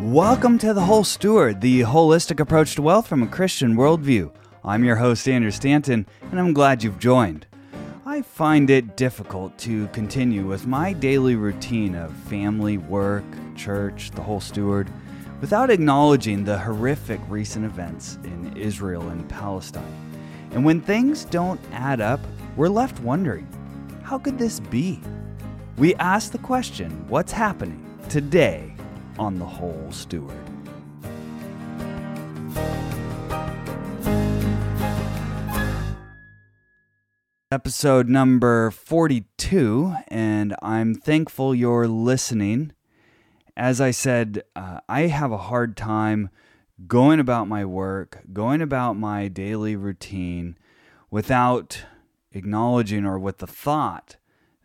Welcome to The Whole Steward, the holistic approach to wealth from a Christian worldview. I'm your host, Andrew Stanton, and I'm glad you've joined. I find it difficult to continue with my daily routine of family, work, church, the whole steward, without acknowledging the horrific recent events in Israel and Palestine. And when things don't add up, we're left wondering how could this be? We ask the question what's happening today on the whole steward? Episode number 42, and I'm thankful you're listening. As I said, uh, I have a hard time going about my work, going about my daily routine without acknowledging or with the thought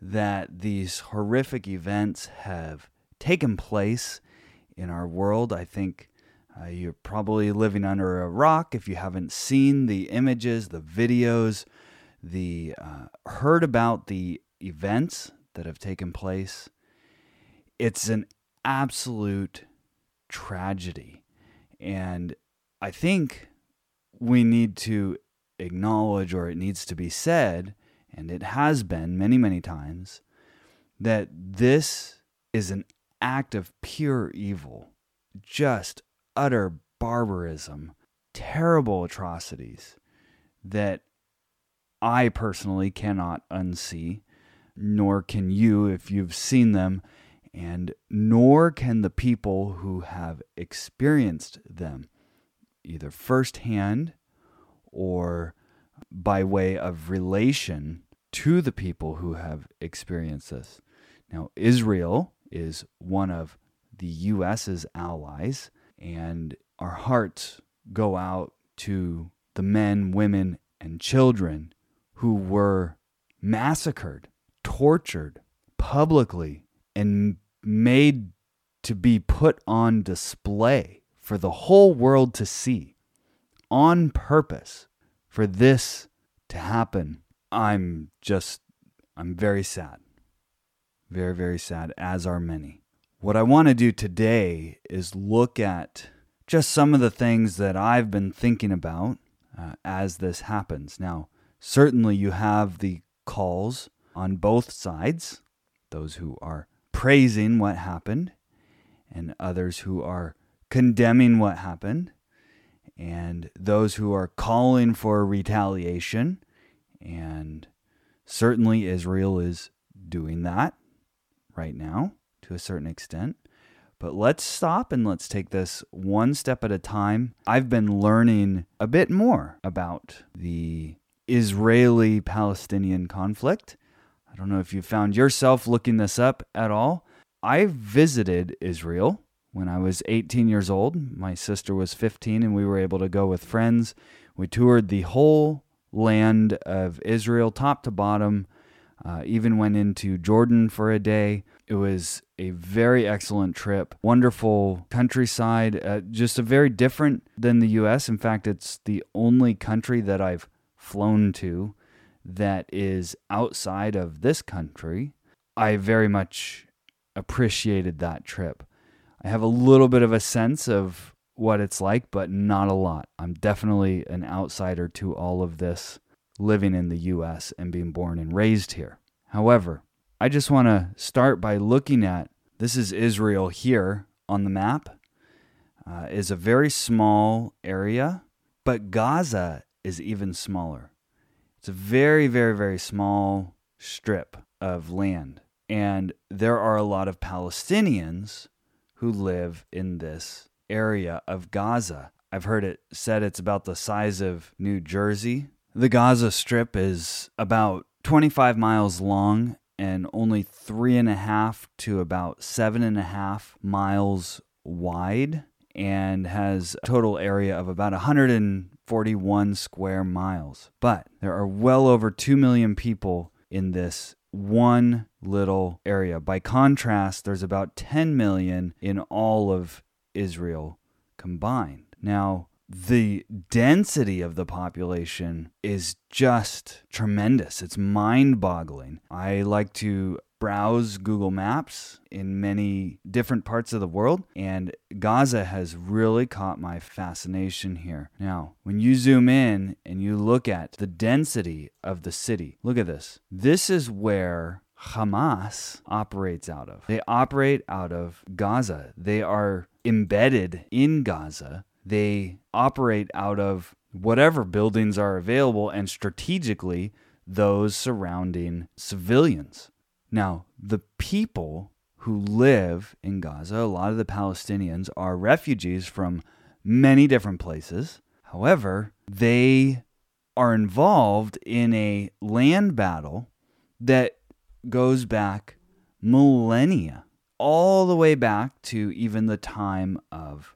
that these horrific events have taken place in our world. I think uh, you're probably living under a rock if you haven't seen the images, the videos, the uh, heard about the events that have taken place. It's an absolute tragedy. And I think we need to acknowledge, or it needs to be said, and it has been many, many times, that this is an act of pure evil, just utter barbarism, terrible atrocities that I personally cannot unsee, nor can you if you've seen them, and nor can the people who have experienced them, either firsthand or by way of relation to the people who have experienced this. Now, Israel is one of the U.S.'s allies, and our hearts go out to the men, women, and children who were massacred, tortured publicly, and made to be put on display for the whole world to see on purpose for this to happen. I'm just, I'm very sad. Very, very sad, as are many. What I want to do today is look at just some of the things that I've been thinking about uh, as this happens. Now, certainly you have the calls on both sides those who are praising what happened, and others who are condemning what happened, and those who are calling for retaliation. And certainly Israel is doing that right now to a certain extent. But let's stop and let's take this one step at a time. I've been learning a bit more about the Israeli Palestinian conflict. I don't know if you found yourself looking this up at all. I visited Israel when I was 18 years old. My sister was 15, and we were able to go with friends. We toured the whole land of Israel, top to bottom, uh, even went into Jordan for a day. It was a very excellent trip, wonderful countryside, uh, just a very different than the US. In fact, it's the only country that I've flown to that is outside of this country. I very much appreciated that trip. I have a little bit of a sense of what it's like, but not a lot. I'm definitely an outsider to all of this living in the US and being born and raised here. However, I just want to start by looking at this is Israel here on the map. Uh, is a very small area, but Gaza is even smaller. It's a very, very, very small strip of land. And there are a lot of Palestinians who live in this area of Gaza. I've heard it said it's about the size of New Jersey. The Gaza Strip is about 25 miles long and only three and a half to about seven and a half miles wide and has a total area of about 141 square miles. But there are well over 2 million people in this one little area. By contrast, there's about 10 million in all of Israel combined. Now, the density of the population is just tremendous. It's mind boggling. I like to browse Google Maps in many different parts of the world, and Gaza has really caught my fascination here. Now, when you zoom in and you look at the density of the city, look at this. This is where Hamas operates out of. They operate out of Gaza. They are embedded in Gaza. They operate out of whatever buildings are available and strategically those surrounding civilians. Now, the people who live in Gaza, a lot of the Palestinians, are refugees from many different places. However, they are involved in a land battle that goes back millennia, all the way back to even the time of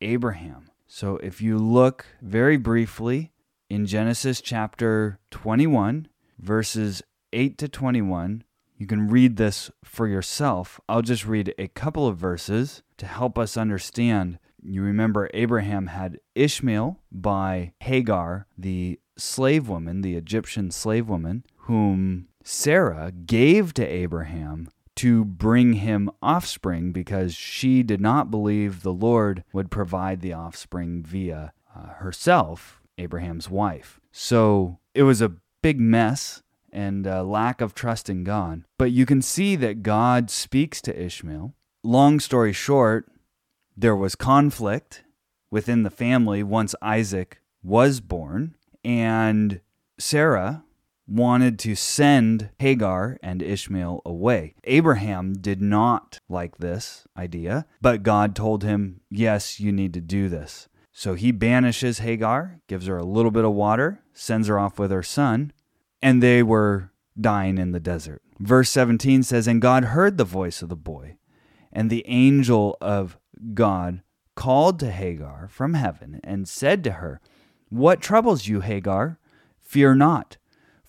Abraham. So if you look very briefly in Genesis chapter 21, verses 8 to 21, you can read this for yourself. I'll just read a couple of verses to help us understand. You remember Abraham had Ishmael by Hagar, the slave woman, the Egyptian slave woman, whom Sarah gave to Abraham to bring him offspring because she did not believe the Lord would provide the offspring via uh, herself, Abraham's wife. So it was a big mess and a lack of trust in God. But you can see that God speaks to Ishmael. Long story short, there was conflict within the family once Isaac was born, and Sarah wanted to send Hagar and Ishmael away. Abraham did not like this idea, but God told him, Yes, you need to do this. So he banishes Hagar, gives her a little bit of water, sends her off with her son, and they were dying in the desert. Verse 17 says, And God heard the voice of the boy, and the angel of God called to Hagar from heaven and said to her, What troubles you, Hagar? Fear not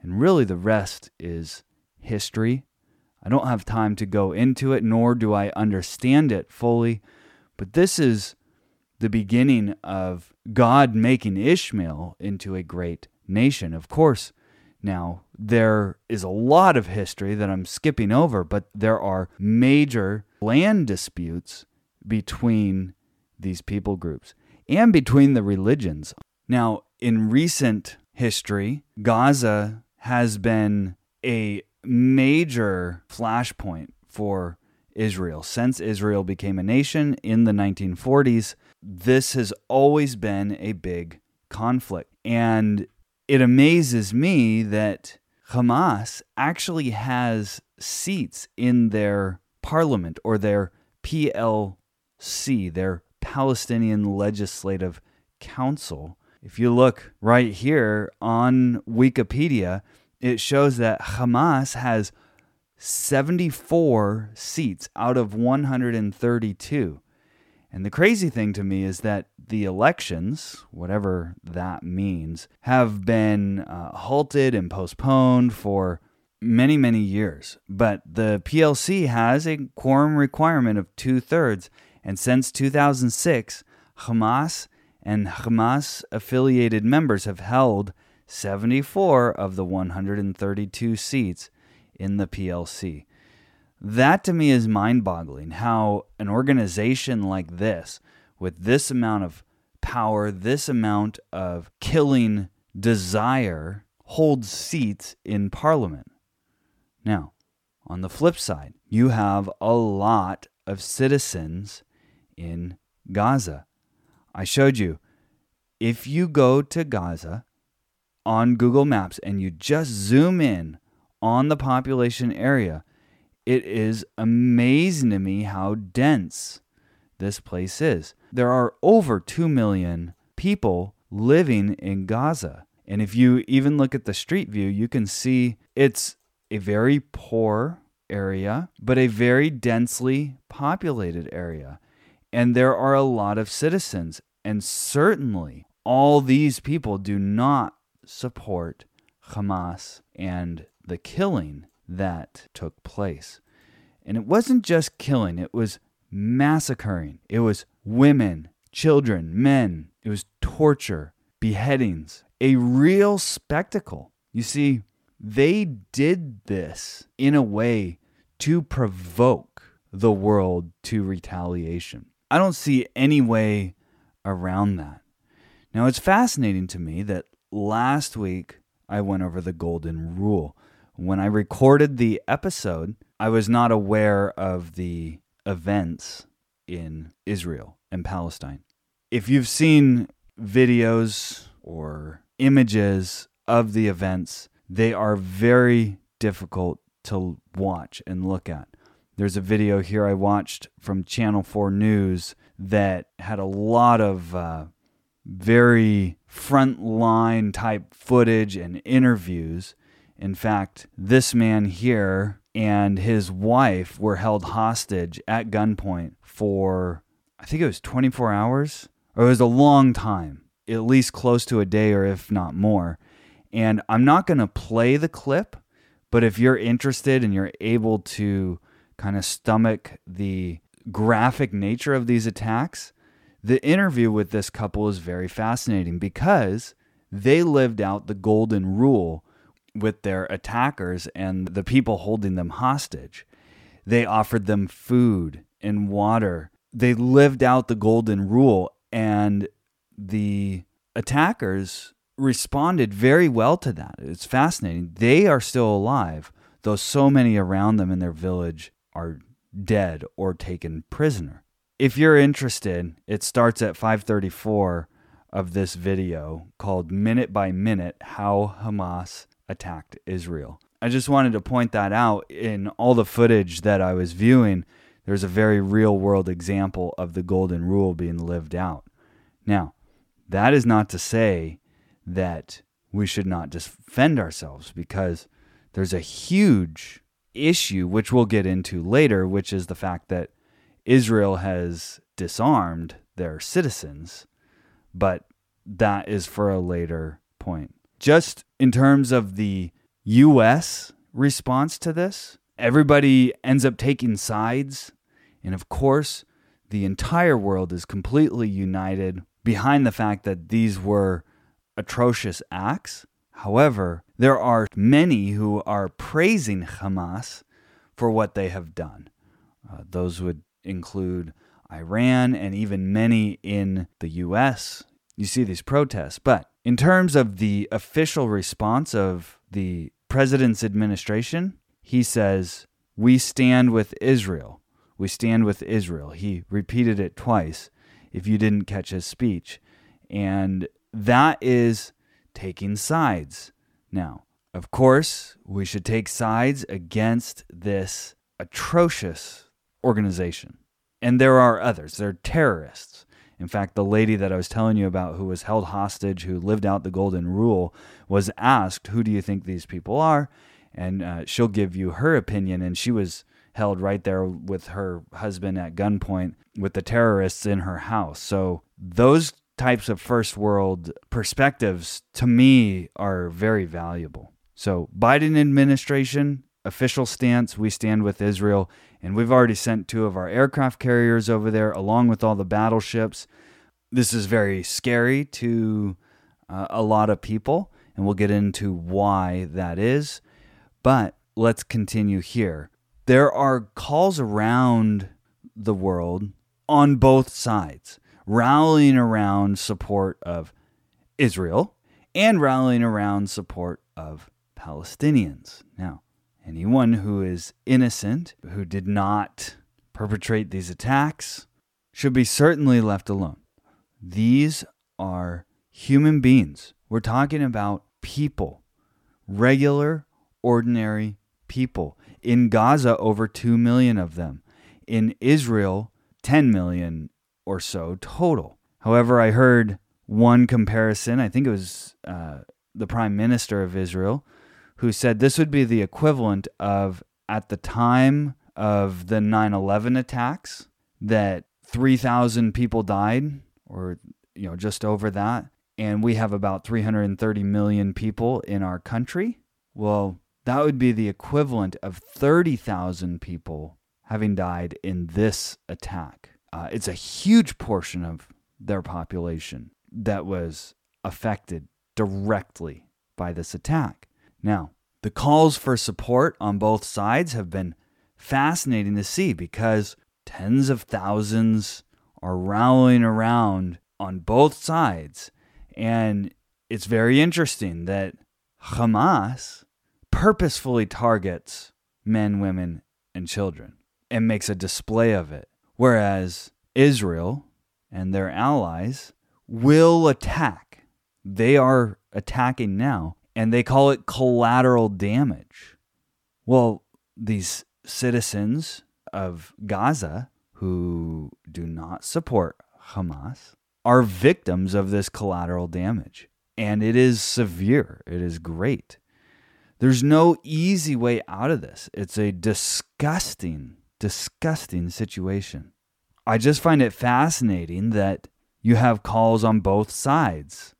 And really, the rest is history. I don't have time to go into it, nor do I understand it fully. But this is the beginning of God making Ishmael into a great nation. Of course, now there is a lot of history that I'm skipping over, but there are major land disputes between these people groups and between the religions. Now, in recent history, Gaza has been a major flashpoint for Israel. Since Israel became a nation in the 1940s, this has always been a big conflict. And it amazes me that Hamas actually has seats in their parliament or their PLC, their Palestinian Legislative Council. If you look right here on Wikipedia, it shows that Hamas has 74 seats out of 132. And the crazy thing to me is that the elections, whatever that means, have been uh, halted and postponed for many, many years. But the PLC has a quorum requirement of two thirds. And since 2006, Hamas and Hamas affiliated members have held 74 of the 132 seats in the PLC. That to me is mind boggling how an organization like this, with this amount of power, this amount of killing desire, holds seats in parliament. Now, on the flip side, you have a lot of citizens in Gaza. I showed you if you go to Gaza on Google Maps and you just zoom in on the population area, it is amazing to me how dense this place is. There are over 2 million people living in Gaza. And if you even look at the street view, you can see it's a very poor area, but a very densely populated area. And there are a lot of citizens. And certainly, all these people do not support Hamas and the killing that took place. And it wasn't just killing, it was massacring. It was women, children, men. It was torture, beheadings, a real spectacle. You see, they did this in a way to provoke the world to retaliation. I don't see any way around that. Now, it's fascinating to me that last week I went over the golden rule. When I recorded the episode, I was not aware of the events in Israel and Palestine. If you've seen videos or images of the events, they are very difficult to watch and look at. There's a video here I watched from Channel 4 News that had a lot of uh, very frontline type footage and interviews. In fact, this man here and his wife were held hostage at gunpoint for, I think it was 24 hours, or it was a long time, at least close to a day or if not more. And I'm not going to play the clip, but if you're interested and you're able to kind of stomach the graphic nature of these attacks, the interview with this couple is very fascinating because they lived out the golden rule with their attackers and the people holding them hostage. They offered them food and water. They lived out the golden rule, and the attackers responded very well to that. It's fascinating. They are still alive, though so many around them in their village are dead or taken prisoner. If you're interested, it starts at 534 of this video called Minute by Minute How Hamas Attacked Israel. I just wanted to point that out in all the footage that I was viewing. There's a very real world example of the golden rule being lived out. Now, that is not to say that we should not defend ourselves because there's a huge issue, which we'll get into later, which is the fact that Israel has disarmed their citizens, but that is for a later point. Just in terms of the U.S. response to this, everybody ends up taking sides. And of course, the entire world is completely united behind the fact that these were atrocious acts. However, there are many who are praising Hamas for what they have done. Uh, those would include Iran and even many in the US. You see these protests. But in terms of the official response of the president's administration, he says, We stand with Israel. We stand with Israel. He repeated it twice if you didn't catch his speech. And that is taking sides. Now, of course, we should take sides against this atrocious organization. And there are others. They're terrorists. In fact, the lady that I was telling you about who was held hostage, who lived out the golden rule, was asked, Who do you think these people are? And uh, she'll give you her opinion. And she was held right there with her husband at gunpoint with the terrorists in her house. So those types of first world perspectives to me are very valuable. So, Biden administration official stance, we stand with Israel, and we've already sent two of our aircraft carriers over there along with all the battleships. This is very scary to uh, a lot of people, and we'll get into why that is. But let's continue here. There are calls around the world on both sides rallying around support of Israel and rallying around support of Palestinians. Now, anyone who is innocent, who did not perpetrate these attacks, should be certainly left alone. These are human beings. We're talking about people, regular, ordinary people. In Gaza, over 2 million of them. In Israel, 10 million or so total. However, I heard one comparison, I think it was uh, the prime minister of Israel, who said this would be the equivalent of at the time of the 9 11 attacks that 3,000 people died, or you know, just over that, and we have about 330 million people in our country. Well, that would be the equivalent of 30,000 people having died in this attack. Uh, it's a huge portion of their population that was affected directly by this attack. Now, the calls for support on both sides have been fascinating to see because tens of thousands are rallying around on both sides. And it's very interesting that Hamas purposefully targets men, women, and children and makes a display of it. Whereas Israel and their allies will attack. They are attacking now, and they call it collateral damage. Well, these citizens of Gaza who do not support Hamas are victims of this collateral damage. And it is severe, it is great. There's no easy way out of this. It's a disgusting, disgusting situation. I just find it fascinating that you have calls on both sides.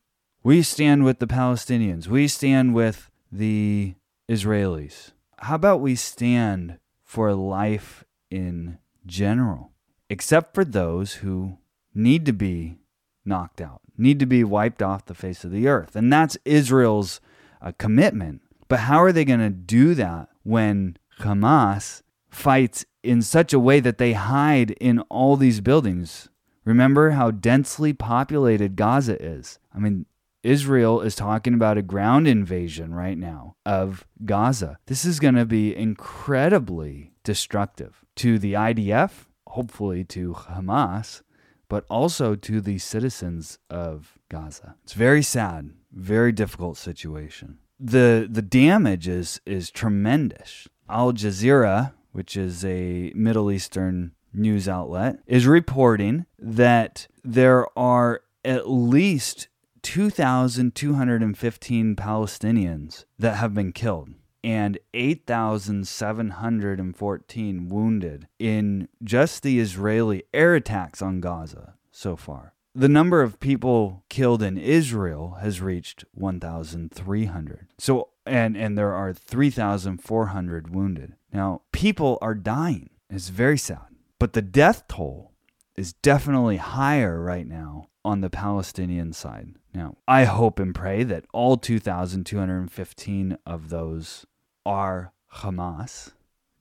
We stand with the Palestinians, we stand with the Israelis. How about we stand for life in general, except for those who need to be knocked out, need to be wiped off the face of the earth? And that's Israel's uh, commitment but how are they going to do that when Hamas fights in such a way that they hide in all these buildings? Remember how densely populated Gaza is. I mean, Israel is talking about a ground invasion right now of Gaza. This is going to be incredibly destructive to the IDF, hopefully to Hamas, but also to the citizens of Gaza. It's very sad, very difficult situation the the damage is is tremendous. Al Jazeera, which is a Middle Eastern news outlet, is reporting that there are at least 2,215 Palestinians that have been killed and 8,714 wounded in just the Israeli air attacks on Gaza so far the number of people killed in Israel has reached 1,300. So, and and there are 3,400 wounded. Now, people are dying. It's very sad. But the death toll is definitely higher right now on the Palestinian side. Now, I hope and pray that all 2,215 of those are Hamas,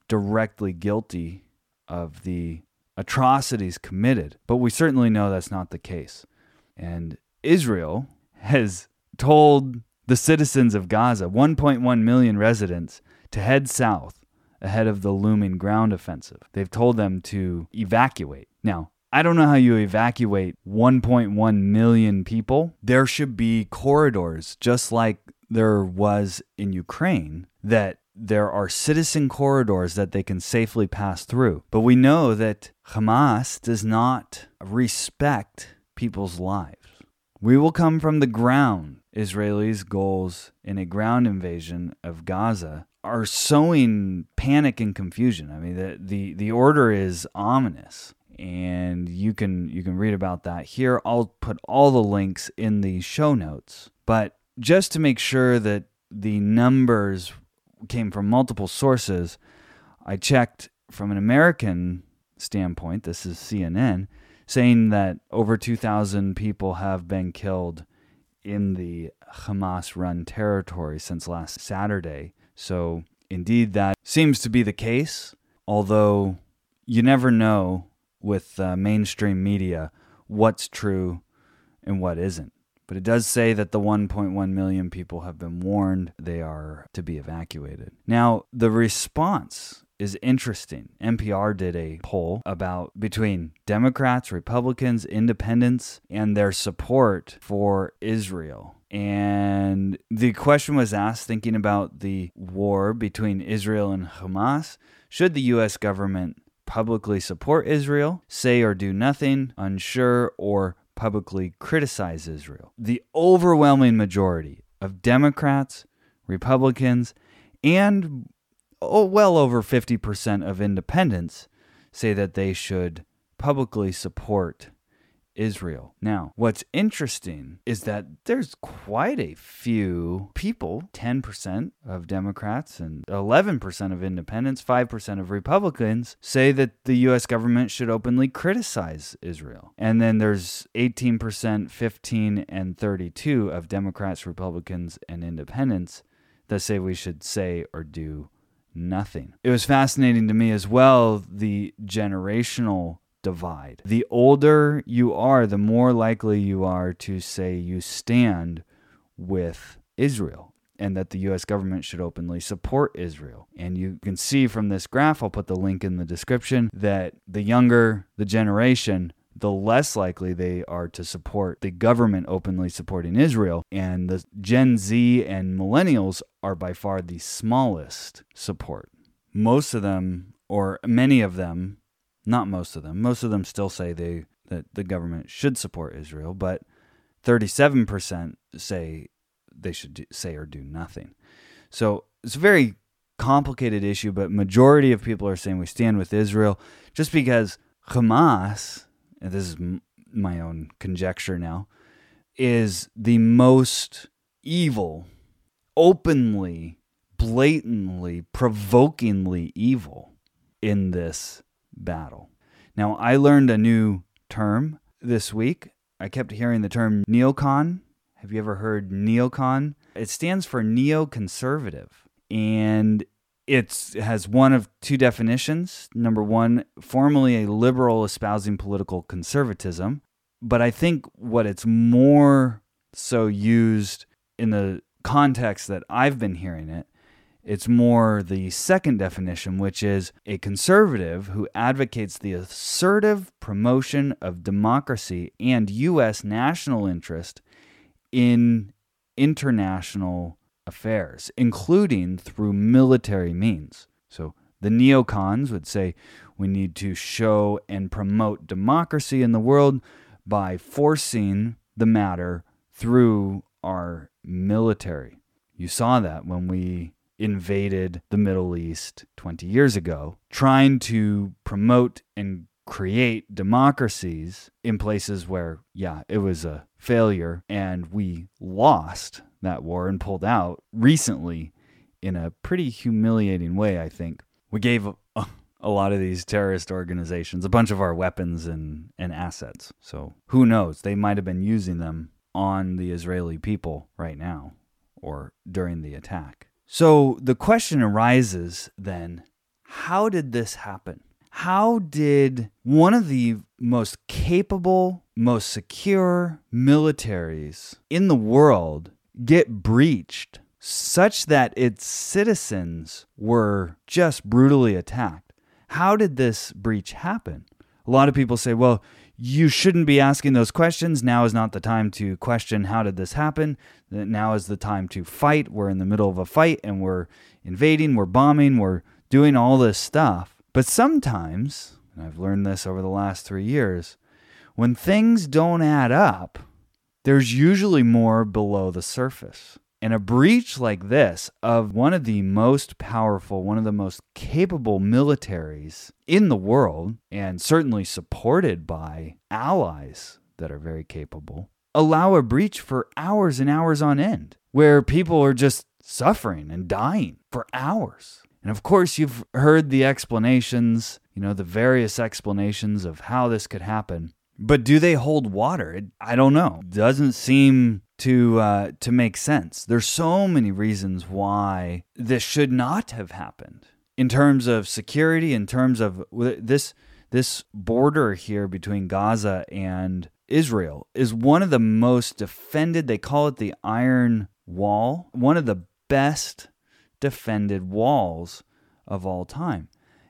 directly guilty of the atrocities committed, but we certainly know that's not the case. And Israel has told the citizens of Gaza, 1.1 million residents, to head south ahead of the looming ground offensive. They've told them to evacuate. Now, I don't know how you evacuate 1.1 million people. There should be corridors, just like there was in Ukraine, that there are citizen corridors that they can safely pass through. But we know that Hamas does not respect people's lives. We will come from the ground. Israelis' goals in a ground invasion of Gaza are sowing panic and confusion. I mean, the, the, the order is ominous. And you can you can read about that here. I'll put all the links in the show notes. But just to make sure that the numbers came from multiple sources. I checked from an American standpoint, this is CNN, saying that over 2,000 people have been killed in the Hamas run territory since last Saturday. So, indeed, that seems to be the case, although you never know with uh, mainstream media what's true and what isn't. But it does say that the 1.1 million people have been warned they are to be evacuated. Now, the response is interesting. NPR did a poll about between Democrats, Republicans, independents, and their support for Israel. And the question was asked thinking about the war between Israel and Hamas. Should the U.S. government publicly support Israel, say or do nothing, unsure, or publicly criticize Israel. The overwhelming majority of Democrats, Republicans, and oh, well over 50% of independents say that they should publicly support Israel. Now, what's interesting is that there's quite a few people 10% of Democrats and 11% of independents, 5% of Republicans say that the U.S. government should openly criticize Israel. And then there's 18%, 15, and 32 of Democrats, Republicans, and independents that say we should say or do nothing. It was fascinating to me as well the generational divide. The older you are, the more likely you are to say you stand with Israel and that the US government should openly support Israel. And you can see from this graph, I'll put the link in the description, that the younger the generation, the less likely they are to support the government openly supporting Israel. And the Gen Z and millennials are by far the smallest support. Most of them, or many of them, not most of them. Most of them still say they that the government should support Israel, but 37% say they should do, say or do nothing. So it's a very complicated issue, but majority of people are saying we stand with Israel just because Hamas, and this is my own conjecture now, is the most evil, openly, blatantly, provokingly evil in this battle. Now, I learned a new term this week. I kept hearing the term neocon. Have you ever heard neocon? It stands for neoconservative. And it has one of two definitions. Number one, formally a liberal espousing political conservatism. But I think what it's more so used in the context that I've been hearing it it's more the second definition, which is a conservative who advocates the assertive promotion of democracy and U.S. national interest in international affairs, including through military means. So the neocons would say we need to show and promote democracy in the world by forcing the matter through our military. You saw that when we invaded the Middle East 20 years ago, trying to promote and create democracies in places where, yeah, it was a failure and we lost that war and pulled out recently in a pretty humiliating way, I think. We gave a, a lot of these terrorist organizations a bunch of our weapons and, and assets. So who knows? They might have been using them on the Israeli people right now or during the attack. So the question arises then how did this happen? How did one of the most capable, most secure militaries in the world get breached such that its citizens were just brutally attacked? How did this breach happen? A lot of people say, well, you shouldn't be asking those questions. Now is not the time to question how did this happen. Now is the time to fight. We're in the middle of a fight and we're invading, we're bombing, we're doing all this stuff. But sometimes, and I've learned this over the last three years, when things don't add up, there's usually more below the surface. And a breach like this of one of the most powerful, one of the most capable militaries in the world, and certainly supported by allies that are very capable, allow a breach for hours and hours on end, where people are just suffering and dying for hours. And of course, you've heard the explanations, you know, the various explanations of how this could happen. But do they hold water? I don't know. Doesn't seem to uh, to make sense. There's so many reasons why this should not have happened in terms of security, in terms of this this border here between Gaza and Israel is one of the most defended. They call it the Iron Wall, one of the best defended walls of all time,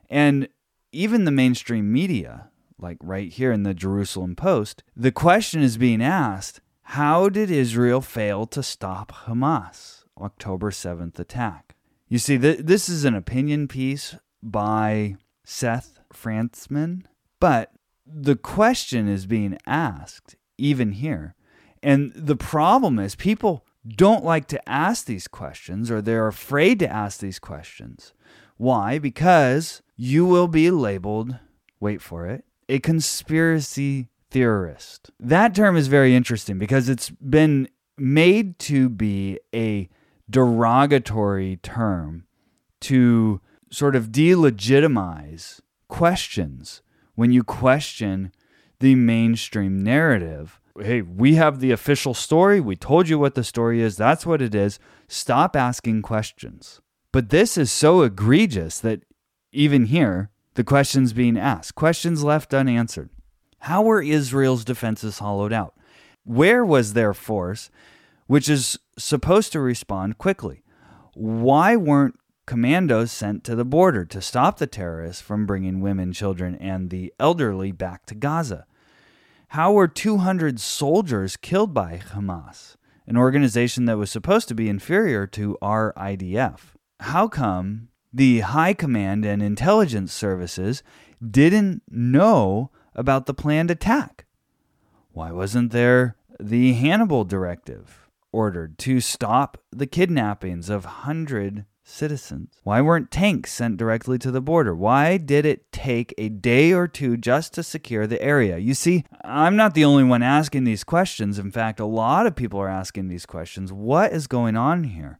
and even the mainstream media, like right here in the Jerusalem Post, the question is being asked how did Israel fail to stop Hamas' October 7th attack? You see, th- this is an opinion piece by Seth Frantzman, but the question is being asked even here. And the problem is, people don't like to ask these questions or they're afraid to ask these questions Why? Because you will be labeled, wait for it, a conspiracy theorist. That term is very interesting because it's been made to be a derogatory term to sort of delegitimize questions when you question the mainstream narrative. Hey, we have the official story. We told you what the story is. That's what it is. Stop asking questions. But this is so egregious that even here, the questions being asked, questions left unanswered. How were Israel's defenses hollowed out? Where was their force, which is supposed to respond quickly? Why weren't commandos sent to the border to stop the terrorists from bringing women, children, and the elderly back to Gaza? How were 200 soldiers killed by Hamas, an organization that was supposed to be inferior to our IDF? How come the high command and intelligence services didn't know about the planned attack? Why wasn't there the Hannibal directive ordered to stop the kidnappings of 100 citizens? Why weren't tanks sent directly to the border? Why did it take a day or two just to secure the area? You see, I'm not the only one asking these questions. In fact, a lot of people are asking these questions. What is going on here?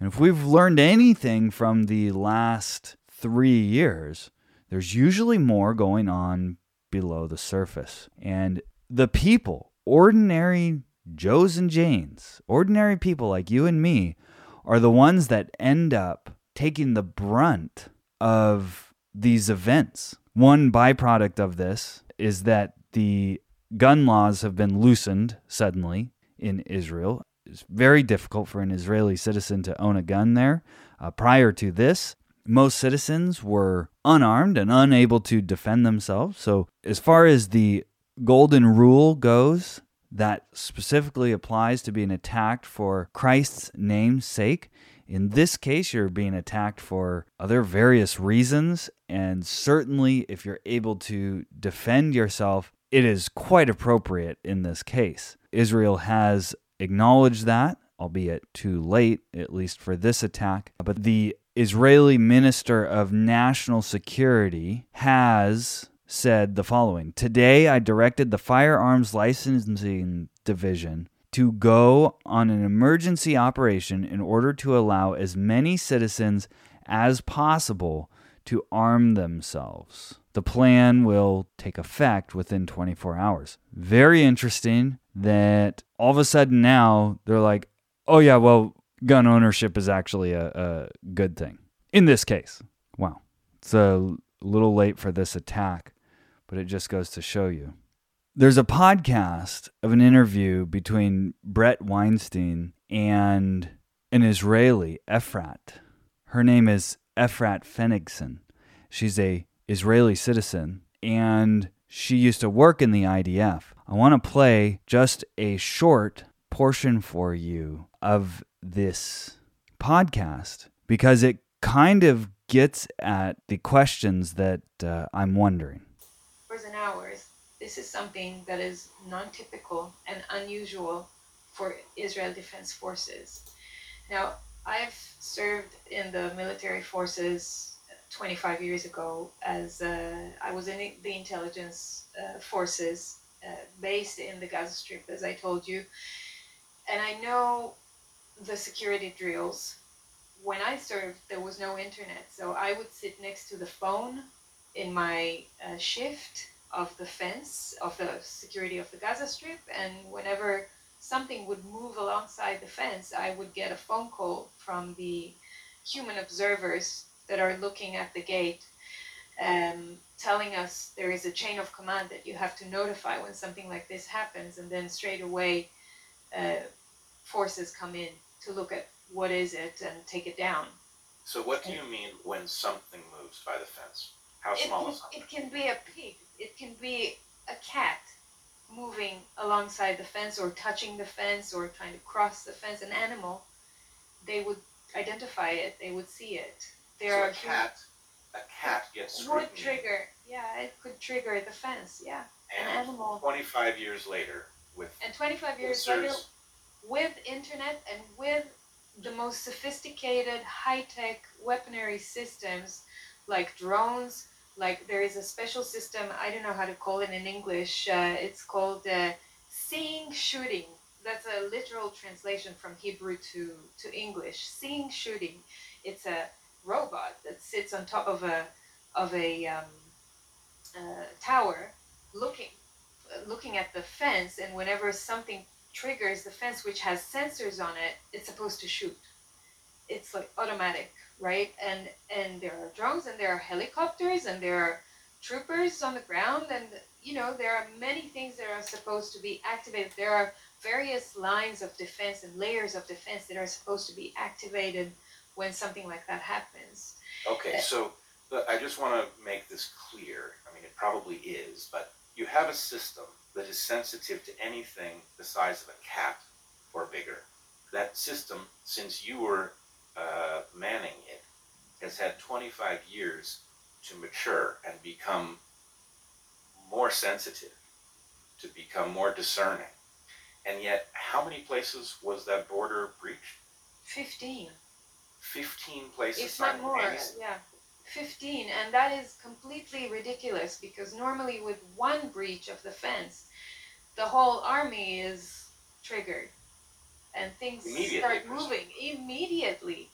And if we've learned anything from the last three years, there's usually more going on below the surface. And the people, ordinary Joes and Janes, ordinary people like you and me, are the ones that end up taking the brunt of these events. One byproduct of this is that the gun laws have been loosened suddenly in Israel. It's very difficult for an Israeli citizen to own a gun there. Uh, prior to this, most citizens were unarmed and unable to defend themselves. So, as far as the golden rule goes, that specifically applies to being attacked for Christ's name's sake. In this case, you're being attacked for other various reasons. And certainly, if you're able to defend yourself, it is quite appropriate in this case. Israel has acknowledged that, albeit too late, at least for this attack. But the Israeli Minister of National Security has said the following Today, I directed the Firearms Licensing Division to go on an emergency operation in order to allow as many citizens as possible to arm themselves. The plan will take effect within 24 hours. Very interesting that all of a sudden now they're like, oh, yeah, well, gun ownership is actually a, a good thing. In this case, wow. It's a little late for this attack, but it just goes to show you. There's a podcast of an interview between Bret Weinstein and an Israeli, Efrat. Her name is Efrat Fenigson. She's a Israeli citizen and she used to work in the IDF. I want to play just a short portion for you of this podcast because it kind of gets at the questions that uh, I'm wondering. Hours and hours. This is something that is non typical and unusual for Israel Defense Forces. Now, I've served in the military forces 25 years ago as uh, I was in the intelligence uh, forces uh, based in the Gaza Strip, as I told you. And I know the security drills. When I served, there was no internet, so I would sit next to the phone in my uh, shift of the fence of the security of the Gaza Strip, and whenever something would move alongside the fence, I would get a phone call from the human observers that are looking at the gate, um, telling us there is a chain of command that you have to notify when something like this happens, and then straight away uh, forces come in to look at what is it and take it down. So what do you mean when something moves by the fence? How small is something? It can be a pig. It can be a cat moving alongside the fence or touching the fence or trying to cross the fence. An animal, they would identify it. They would see it. There so are a cat. A cat gets scrutiny. Would trigger. Yeah, it could trigger the fence. Yeah. And An animal. Twenty-five years later, with and twenty-five years later, with internet and with the most sophisticated, high tech weaponry systems like drones. Like there is a special system, I don't know how to call it in English. Uh, it's called uh, seeing shooting. That's a literal translation from Hebrew to, to English. Seeing shooting. It's a robot that sits on top of a of a um, uh, tower, looking looking at the fence, and whenever something triggers the fence, which has sensors on it, it's supposed to shoot. It's like automatic, right? And and there are drones, and there are helicopters, and there are troopers on the ground, and you know there are many things that are supposed to be activated. There are various lines of defense and layers of defense that are supposed to be activated when something like that happens. Okay, uh, so but I just want to make this clear. I mean, it probably is, but you have a system that is sensitive to anything the size of a cat or bigger. That system, since you were uh, manning it, has had 25 years to mature and become more sensitive, to become more discerning. And yet, how many places was that border breached? 15. 15 places If not more, yeah. 15. And that is completely ridiculous because normally, with one breach of the fence, the whole army is triggered and things start moving immediately.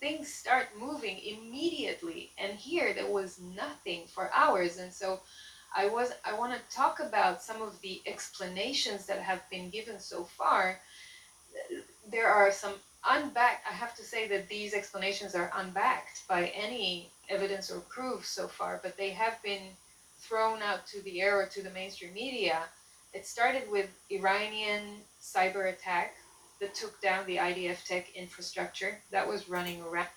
Things start moving immediately. And here, there was nothing for hours. And so, I was I want to talk about some of the explanations that have been given so far. There are some unbacked. I have to say that these explanations are unbacked by any evidence or proof so far, but they have been thrown out to the air or to the mainstream media. It started with Iranian cyber attack that took down the IDF tech infrastructure that was running around.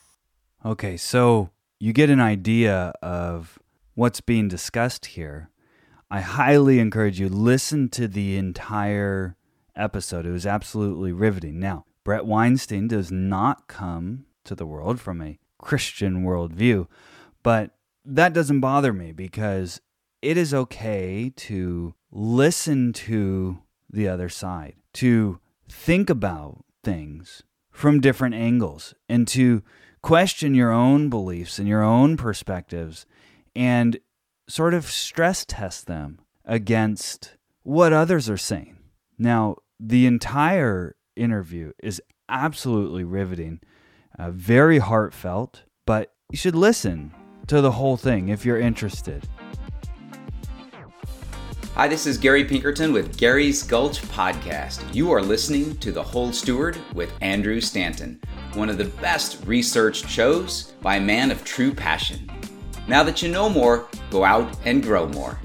Okay, so you get an idea of what's being discussed here. I highly encourage you listen to the entire episode. It was absolutely riveting. Now, Bret Weinstein does not come to the world from a Christian worldview, but that doesn't bother me because it is okay to listen to the other side, to think about things from different angles, and to question your own beliefs and your own perspectives and sort of stress test them against what others are saying. Now, the entire interview is absolutely riveting, uh, very heartfelt, but you should listen to the whole thing if you're interested. Hi, this is Gary Pinkerton with Gary's Gulch Podcast. You are listening to The Whole Steward with Andrew Stanton, one of the best researched shows by a man of true passion. Now that you know more, go out and grow more.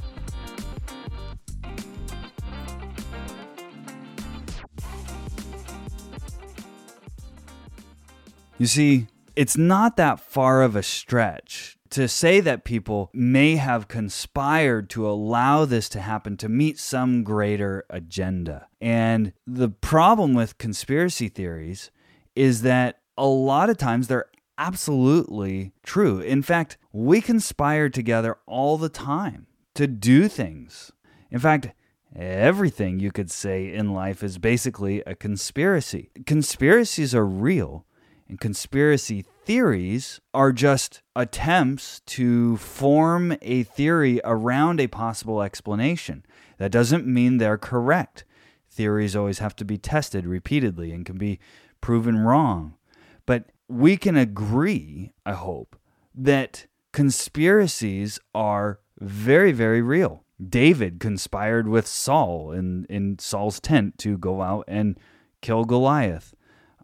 You see, it's not that far of a stretch to say that people may have conspired to allow this to happen to meet some greater agenda. And the problem with conspiracy theories is that a lot of times they're absolutely true. In fact, we conspire together all the time to do things. In fact, everything you could say in life is basically a conspiracy. Conspiracies are real, and conspiracy theories are just attempts to form a theory around a possible explanation. That doesn't mean they're correct. Theories always have to be tested repeatedly and can be proven wrong. But we can agree, I hope, that conspiracies are very, very real. David conspired with Saul in, in Saul's tent to go out and kill Goliath.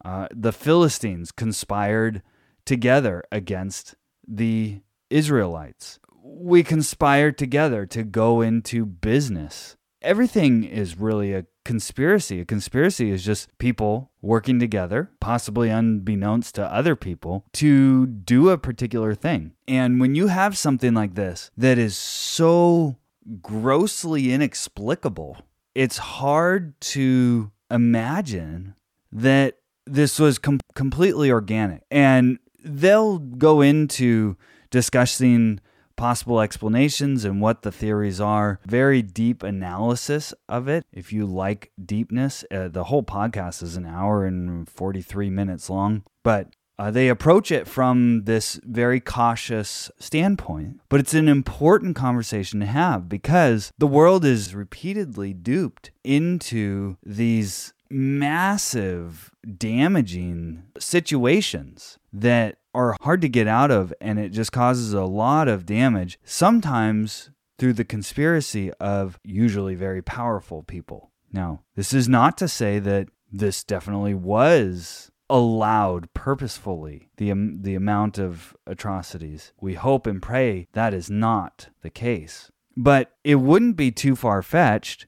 Uh, the Philistines conspired together against the Israelites. We conspired together to go into business. Everything is really a conspiracy. A conspiracy is just people working together, possibly unbeknownst to other people, to do a particular thing. And when you have something like this that is so grossly inexplicable, it's hard to imagine that this was com- completely organic. And they'll go into discussing possible explanations and what the theories are. Very deep analysis of it. If you like deepness, uh, the whole podcast is an hour and 43 minutes long. But uh, they approach it from this very cautious standpoint, but it's an important conversation to have because the world is repeatedly duped into these massive, damaging situations that are hard to get out of, and it just causes a lot of damage, sometimes through the conspiracy of usually very powerful people. Now, this is not to say that this definitely was allowed purposefully the um, the amount of atrocities. We hope and pray that is not the case. But it wouldn't be too far fetched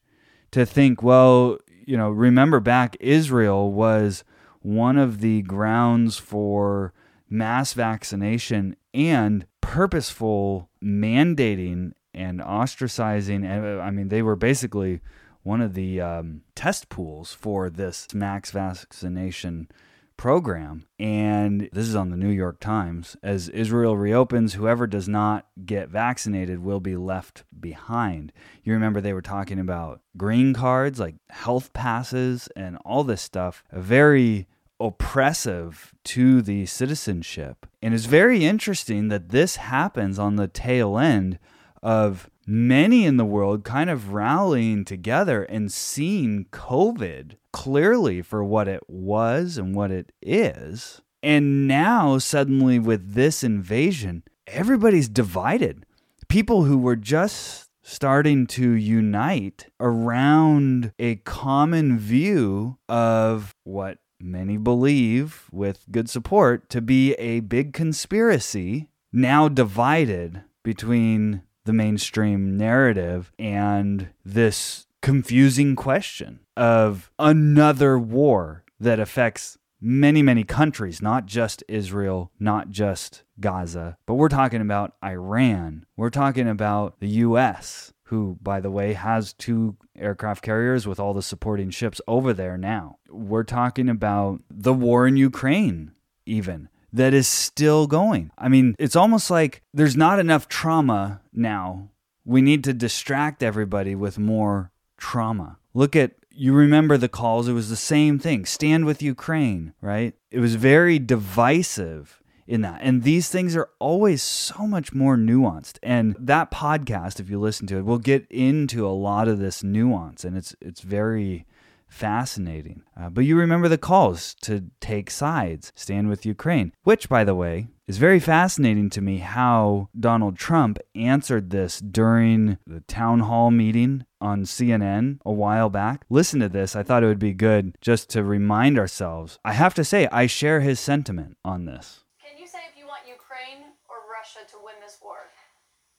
to think, well, you know, remember back Israel was one of the grounds for mass vaccination and purposeful mandating and ostracizing. And I mean, they were basically one of the um, test pools for this mass vaccination program. And this is on the New York Times. As Israel reopens, whoever does not get vaccinated will be left behind. You remember they were talking about green cards, like health passes, and all this stuff. Very oppressive to the citizenship. And it's very interesting that this happens on the tail end of many in the world kind of rallying together and seeing COVID clearly for what it was and what it is. And now, suddenly, with this invasion, everybody's divided. People who were just starting to unite around a common view of what many believe, with good support, to be a big conspiracy, now divided between the mainstream narrative and this confusing question of another war that affects many, many countries, not just Israel, not just Gaza, but we're talking about Iran. We're talking about the U.S., who, by the way, has two aircraft carriers with all the supporting ships over there now. We're talking about the war in Ukraine, even that is still going. I mean, it's almost like there's not enough trauma now. We need to distract everybody with more trauma. Look at you remember the calls, it was the same thing. Stand with Ukraine, right? It was very divisive in that. And these things are always so much more nuanced. And that podcast, if you listen to it, will get into a lot of this nuance and it's it's very fascinating. Uh, but you remember the calls to take sides, stand with Ukraine, which, by the way, is very fascinating to me how Donald Trump answered this during the town hall meeting on CNN a while back. Listen to this. I thought it would be good just to remind ourselves. I have to say, I share his sentiment on this. Can you say if you want Ukraine or Russia to win this war?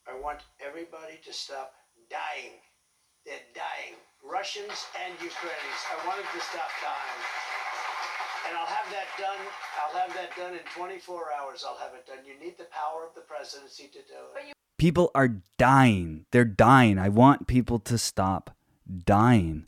I want everybody to stop dying. They're dying. Russians and Ukrainians. I want them to stop dying. And I'll have that done. I'll have that done in 24 hours. I'll have it done. You need the power of the presidency to do it. People are dying. They're dying. I want people to stop dying.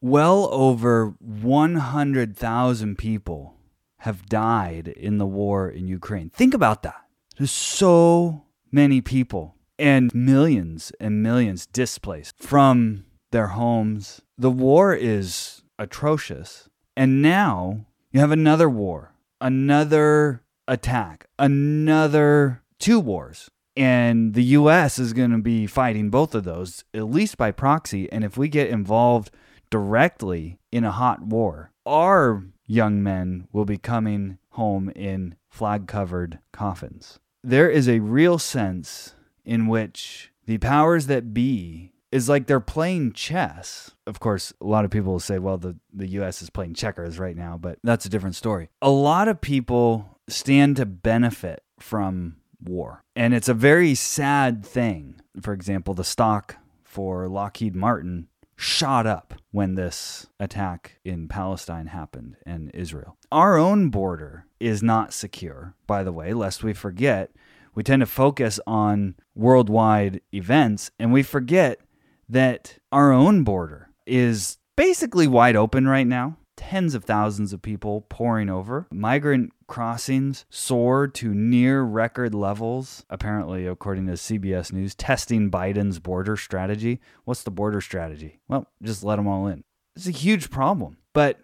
Well over 100,000 people have died in the war in Ukraine. Think about that. There's so many people and millions and millions displaced from their homes. The war is atrocious. And now you have another war, another attack, another two wars. And the US is going to be fighting both of those, at least by proxy. And if we get involved directly in a hot war, our young men will be coming home in flag covered coffins. There is a real sense in which the powers that be is like they're playing chess. Of course, a lot of people will say, well, the, the US is playing checkers right now, but that's a different story. A lot of people stand to benefit from war. And it's a very sad thing. For example, the stock for Lockheed Martin shot up when this attack in Palestine happened and Israel. Our own border is not secure, by the way, lest we forget. We tend to focus on worldwide events and we forget that our own border is basically wide open right now. tens of thousands of people pouring over. Migrant crossings soar to near record levels, apparently, according to CBS News, testing Biden's border strategy. What's the border strategy? Well, just let them all in. It's a huge problem. But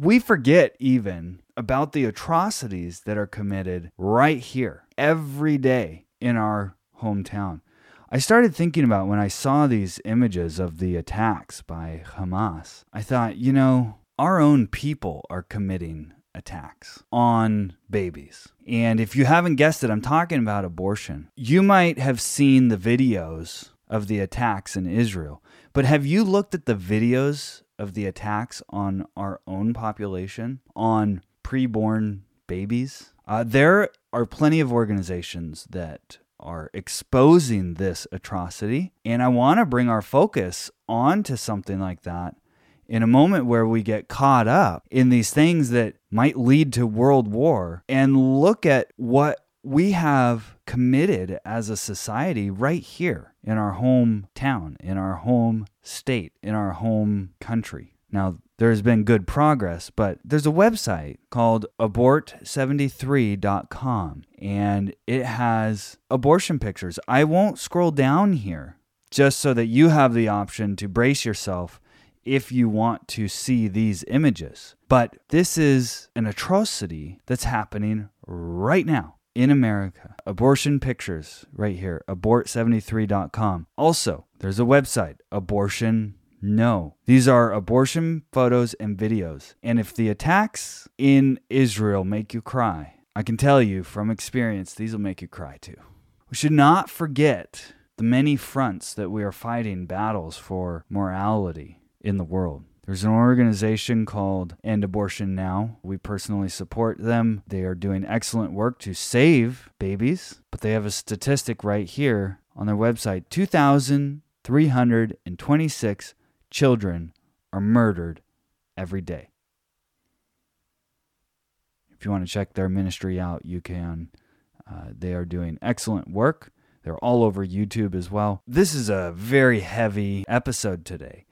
we forget even about the atrocities that are committed right here every day in our hometown. I started thinking about when I saw these images of the attacks by Hamas. I thought, you know, our own people are committing attacks on babies. And if you haven't guessed it, I'm talking about abortion. You might have seen the videos of the attacks in Israel, but have you looked at the videos of the attacks on our own population, on preborn babies? Uh, there are plenty of organizations that are exposing this atrocity. And I want to bring our focus onto something like that in a moment where we get caught up in these things that might lead to world war and look at what we have committed as a society right here in our hometown, in our home state, in our home country. Now, there's been good progress, but there's a website called abort73.com and it has abortion pictures. I won't scroll down here just so that you have the option to brace yourself if you want to see these images. But this is an atrocity that's happening right now in America. Abortion pictures right here, abort73.com. Also, there's a website, abortion no. These are abortion photos and videos. And if the attacks in Israel make you cry, I can tell you from experience, these will make you cry too. We should not forget the many fronts that we are fighting battles for morality in the world. There's an organization called End Abortion Now. We personally support them. They are doing excellent work to save babies, but they have a statistic right here on their website 2,326 children are murdered every day. If you want to check their ministry out, you can. Uh, they are doing excellent work. They're all over YouTube as well. This is a very heavy episode today,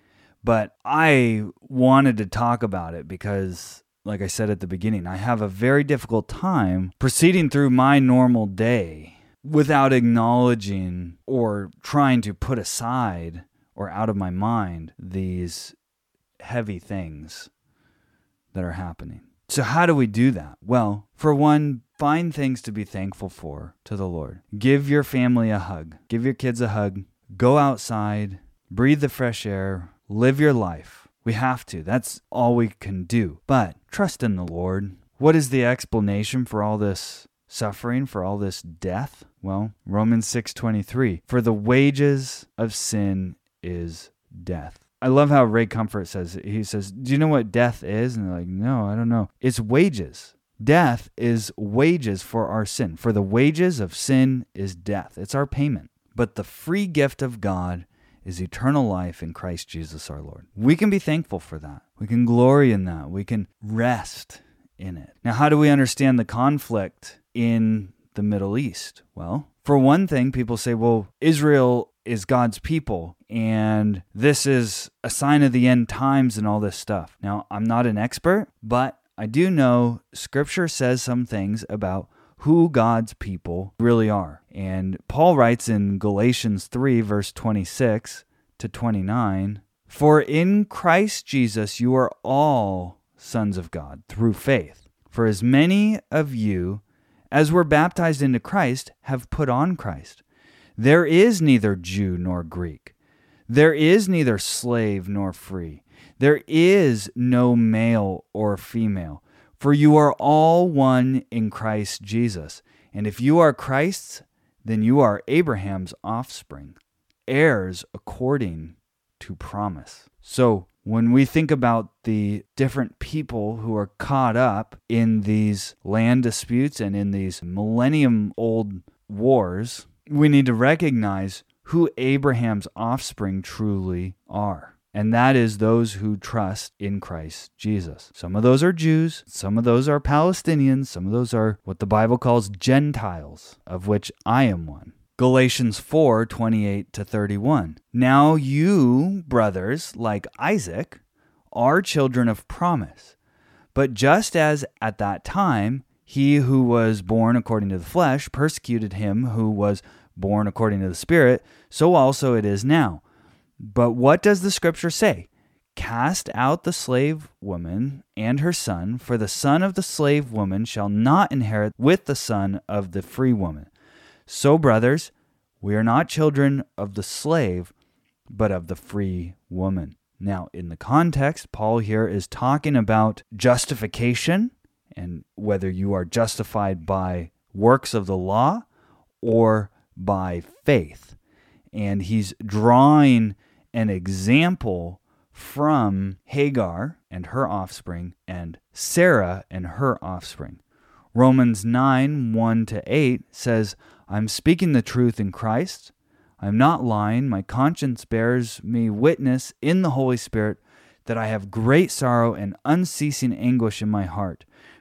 but I wanted to talk about it because, like I said at the beginning, I have a very difficult time proceeding through my normal day without acknowledging or trying to put aside or out of my mind these heavy things that are happening. So, how do we do that? Well, for one, find things to be thankful for to the Lord. Give your family a hug, give your kids a hug, go outside, breathe the fresh air, live your life. We have to. That's all we can do. But trust in the Lord. What is the explanation for all this suffering, for all this death? Well, Romans 6:23, for the wages of sin is death. I love how Ray Comfort says it. He says, Do you know what death is? And they're like, No, I don't know. It's wages. Death is wages for our sin. For the wages of sin is death. It's our payment. But the free gift of God is eternal life in Christ Jesus our Lord. We can be thankful for that. We can glory in that. We can rest in it. Now, how do we understand the conflict in the Middle East? Well, for one thing, people say, well, Israel is God's people, and this is a sign of the end times and all this stuff. Now, I'm not an expert, but I do know scripture says some things about who God's people really are. And Paul writes in Galatians 3, verse 26 to 29 For in Christ Jesus you are all sons of God through faith. For as many of you as were baptized into Christ have put on Christ. There is neither Jew nor Greek. There is neither slave nor free. There is no male or female, for you are all one in Christ Jesus. And if you are Christ's, then you are Abraham's offspring, heirs according to promise. So, when we think about the different people who are caught up in these land disputes and in these millennium old wars, we need to recognize who Abraham's offspring truly are. And that is those who trust in Christ Jesus. Some of those are Jews, some of those are Palestinians, some of those are what the Bible calls Gentiles, of which I am one. Galatians 4 28 to 31. Now you, brothers, like Isaac, are children of promise. But just as at that time he who was born according to the flesh persecuted him who was born according to the Spirit, so also it is now. But what does the scripture say? Cast out the slave woman and her son, for the son of the slave woman shall not inherit with the son of the free woman. So, brothers, we are not children of the slave, but of the free woman. Now, in the context, Paul here is talking about justification and whether you are justified by works of the law or by faith. And he's drawing an example from Hagar and her offspring and Sarah and her offspring. Romans 9 1 to 8 says, I'm speaking the truth in Christ. I'm not lying. My conscience bears me witness in the Holy Spirit that I have great sorrow and unceasing anguish in my heart.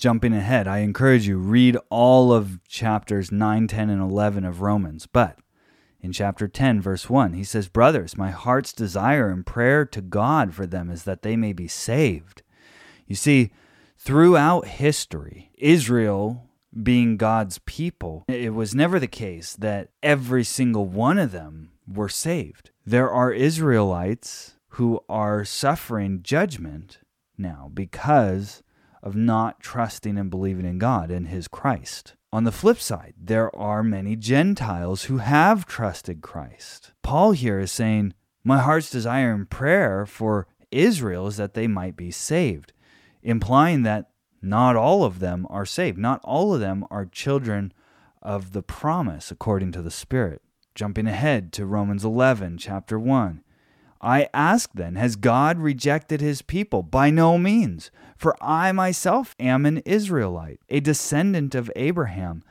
Jumping ahead, I encourage you read all of chapters 9, 10 and 11 of Romans, but in chapter 10 verse 1, he says, "Brothers, my heart's desire and prayer to God for them is that they may be saved." You see, throughout history, Israel being God's people, it was never the case that every single one of them were saved. There are Israelites who are suffering judgment now because of not trusting and believing in God and His Christ. On the flip side, there are many Gentiles who have trusted Christ. Paul here is saying, My heart's desire and prayer for Israel is that they might be saved, implying that not all of them are saved. Not all of them are children of the promise according to the Spirit. Jumping ahead to Romans 11, chapter 1. I ask then, has God rejected his people? By no means. For I myself am an Israelite, a descendant of Abraham,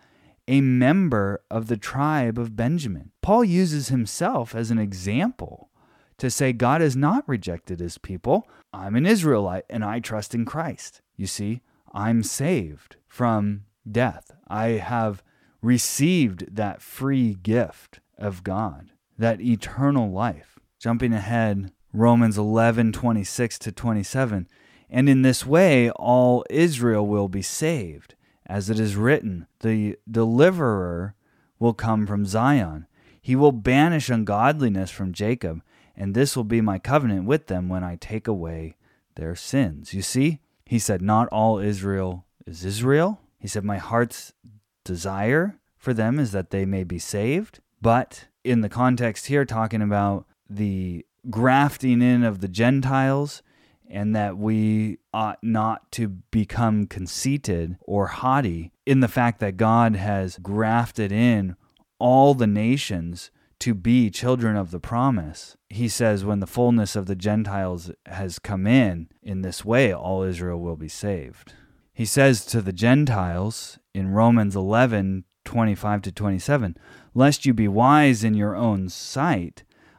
a member of the tribe of Benjamin. Paul uses himself as an example to say God has not rejected his people. I'm an Israelite and I trust in Christ. You see, I'm saved from death. I have received that free gift of God, that eternal life. Jumping ahead, Romans 11 26 to 27. And in this way, all Israel will be saved. As it is written, the deliverer will come from Zion. He will banish ungodliness from Jacob, and this will be my covenant with them when I take away their sins. You see, he said, Not all Israel is Israel. He said, My heart's desire for them is that they may be saved. But in the context here, talking about the grafting in of the Gentiles and that we ought not to become conceited or haughty in the fact that God has grafted in all the nations to be children of the promise. He says, when the fullness of the Gentiles has come in, in this way all Israel will be saved. He says to the Gentiles in Romans 11 25 to 27, lest you be wise in your own sight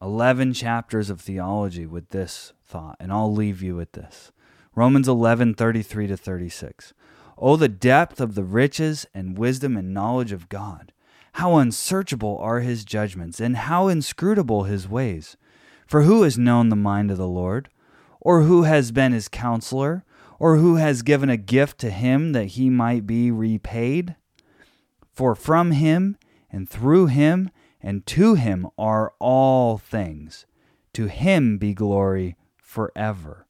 11 chapters of theology with this thought, and I'll leave you with this. Romans 11, 33 to 36. Oh, the depth of the riches and wisdom and knowledge of God! How unsearchable are his judgments, and how inscrutable his ways! For who has known the mind of the Lord? Or who has been his counselor? Or who has given a gift to him that he might be repaid? For from him, and through him, and to him are all things. To him be glory forever.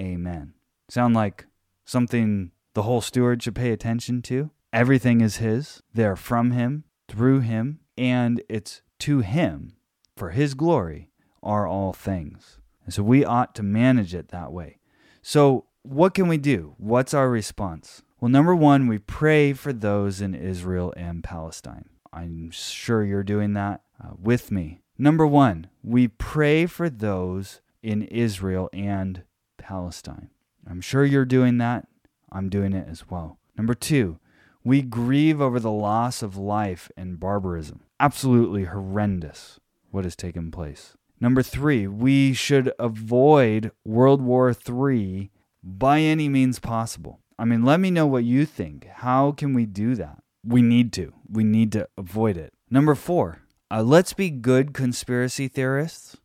Amen. Sound like something the whole steward should pay attention to? Everything is his. They're from him, through him, and it's to him. For his glory are all things. And so we ought to manage it that way. So, what can we do? What's our response? Well, number one, we pray for those in Israel and Palestine. I'm sure you're doing that uh, with me. Number one, we pray for those in Israel and Palestine. I'm sure you're doing that. I'm doing it as well. Number two, we grieve over the loss of life and barbarism. Absolutely horrendous what has taken place. Number three, we should avoid World War III by any means possible. I mean, let me know what you think. How can we do that? We need to. We need to avoid it. Number four, uh, let's be good conspiracy theorists.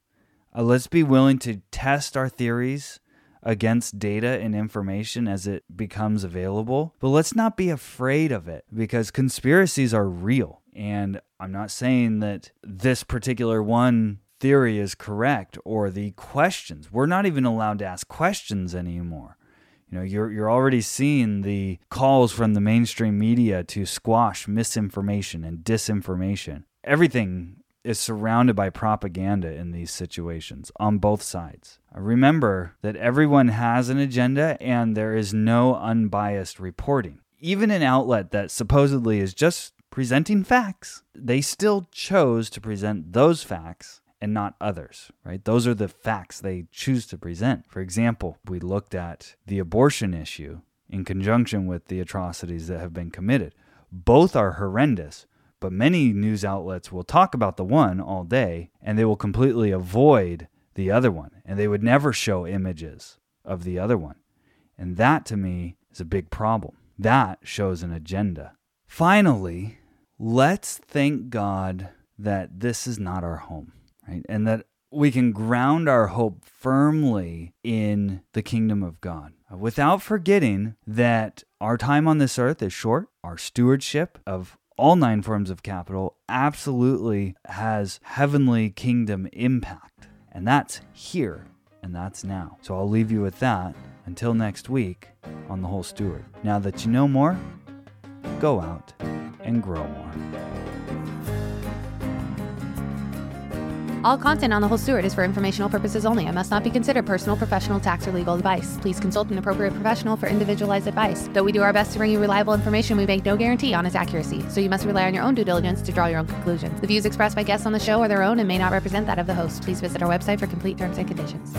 Uh, let's be willing to test our theories against data and information as it becomes available. But let's not be afraid of it because conspiracies are real. And I'm not saying that this particular one theory is correct or the questions. We're not even allowed to ask questions anymore. You know, you're you're already seeing the calls from the mainstream media to squash misinformation and disinformation. Everything is surrounded by propaganda in these situations on both sides. Remember that everyone has an agenda and there is no unbiased reporting. Even an outlet that supposedly is just presenting facts, they still chose to present those facts and not others, right? Those are the facts they choose to present. For example, we looked at the abortion issue in conjunction with the atrocities that have been committed. Both are horrendous, but many news outlets will talk about the one all day and they will completely avoid the other one, and they would never show images of the other one. And that to me is a big problem. That shows an agenda. Finally, let's thank God that this is not our home right? And that we can ground our hope firmly in the kingdom of God without forgetting that our time on this earth is short. Our stewardship of all nine forms of capital absolutely has heavenly kingdom impact. And that's here and that's now. So I'll leave you with that until next week on The Whole Steward. Now that you know more, go out and grow more. All content on The Whole Steward is for informational purposes only and must not be considered personal, professional, tax, or legal advice. Please consult an appropriate professional for individualized advice. Though we do our best to bring you reliable information, we make no guarantee on its accuracy, so you must rely on your own due diligence to draw your own conclusions. The views expressed by guests on the show are their own and may not represent that of the host. Please visit our website for complete terms and conditions.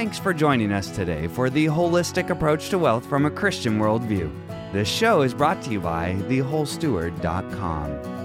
Thanks for joining us today for the holistic approach to wealth from a Christian worldview. This show is brought to you by thewholesteward.com.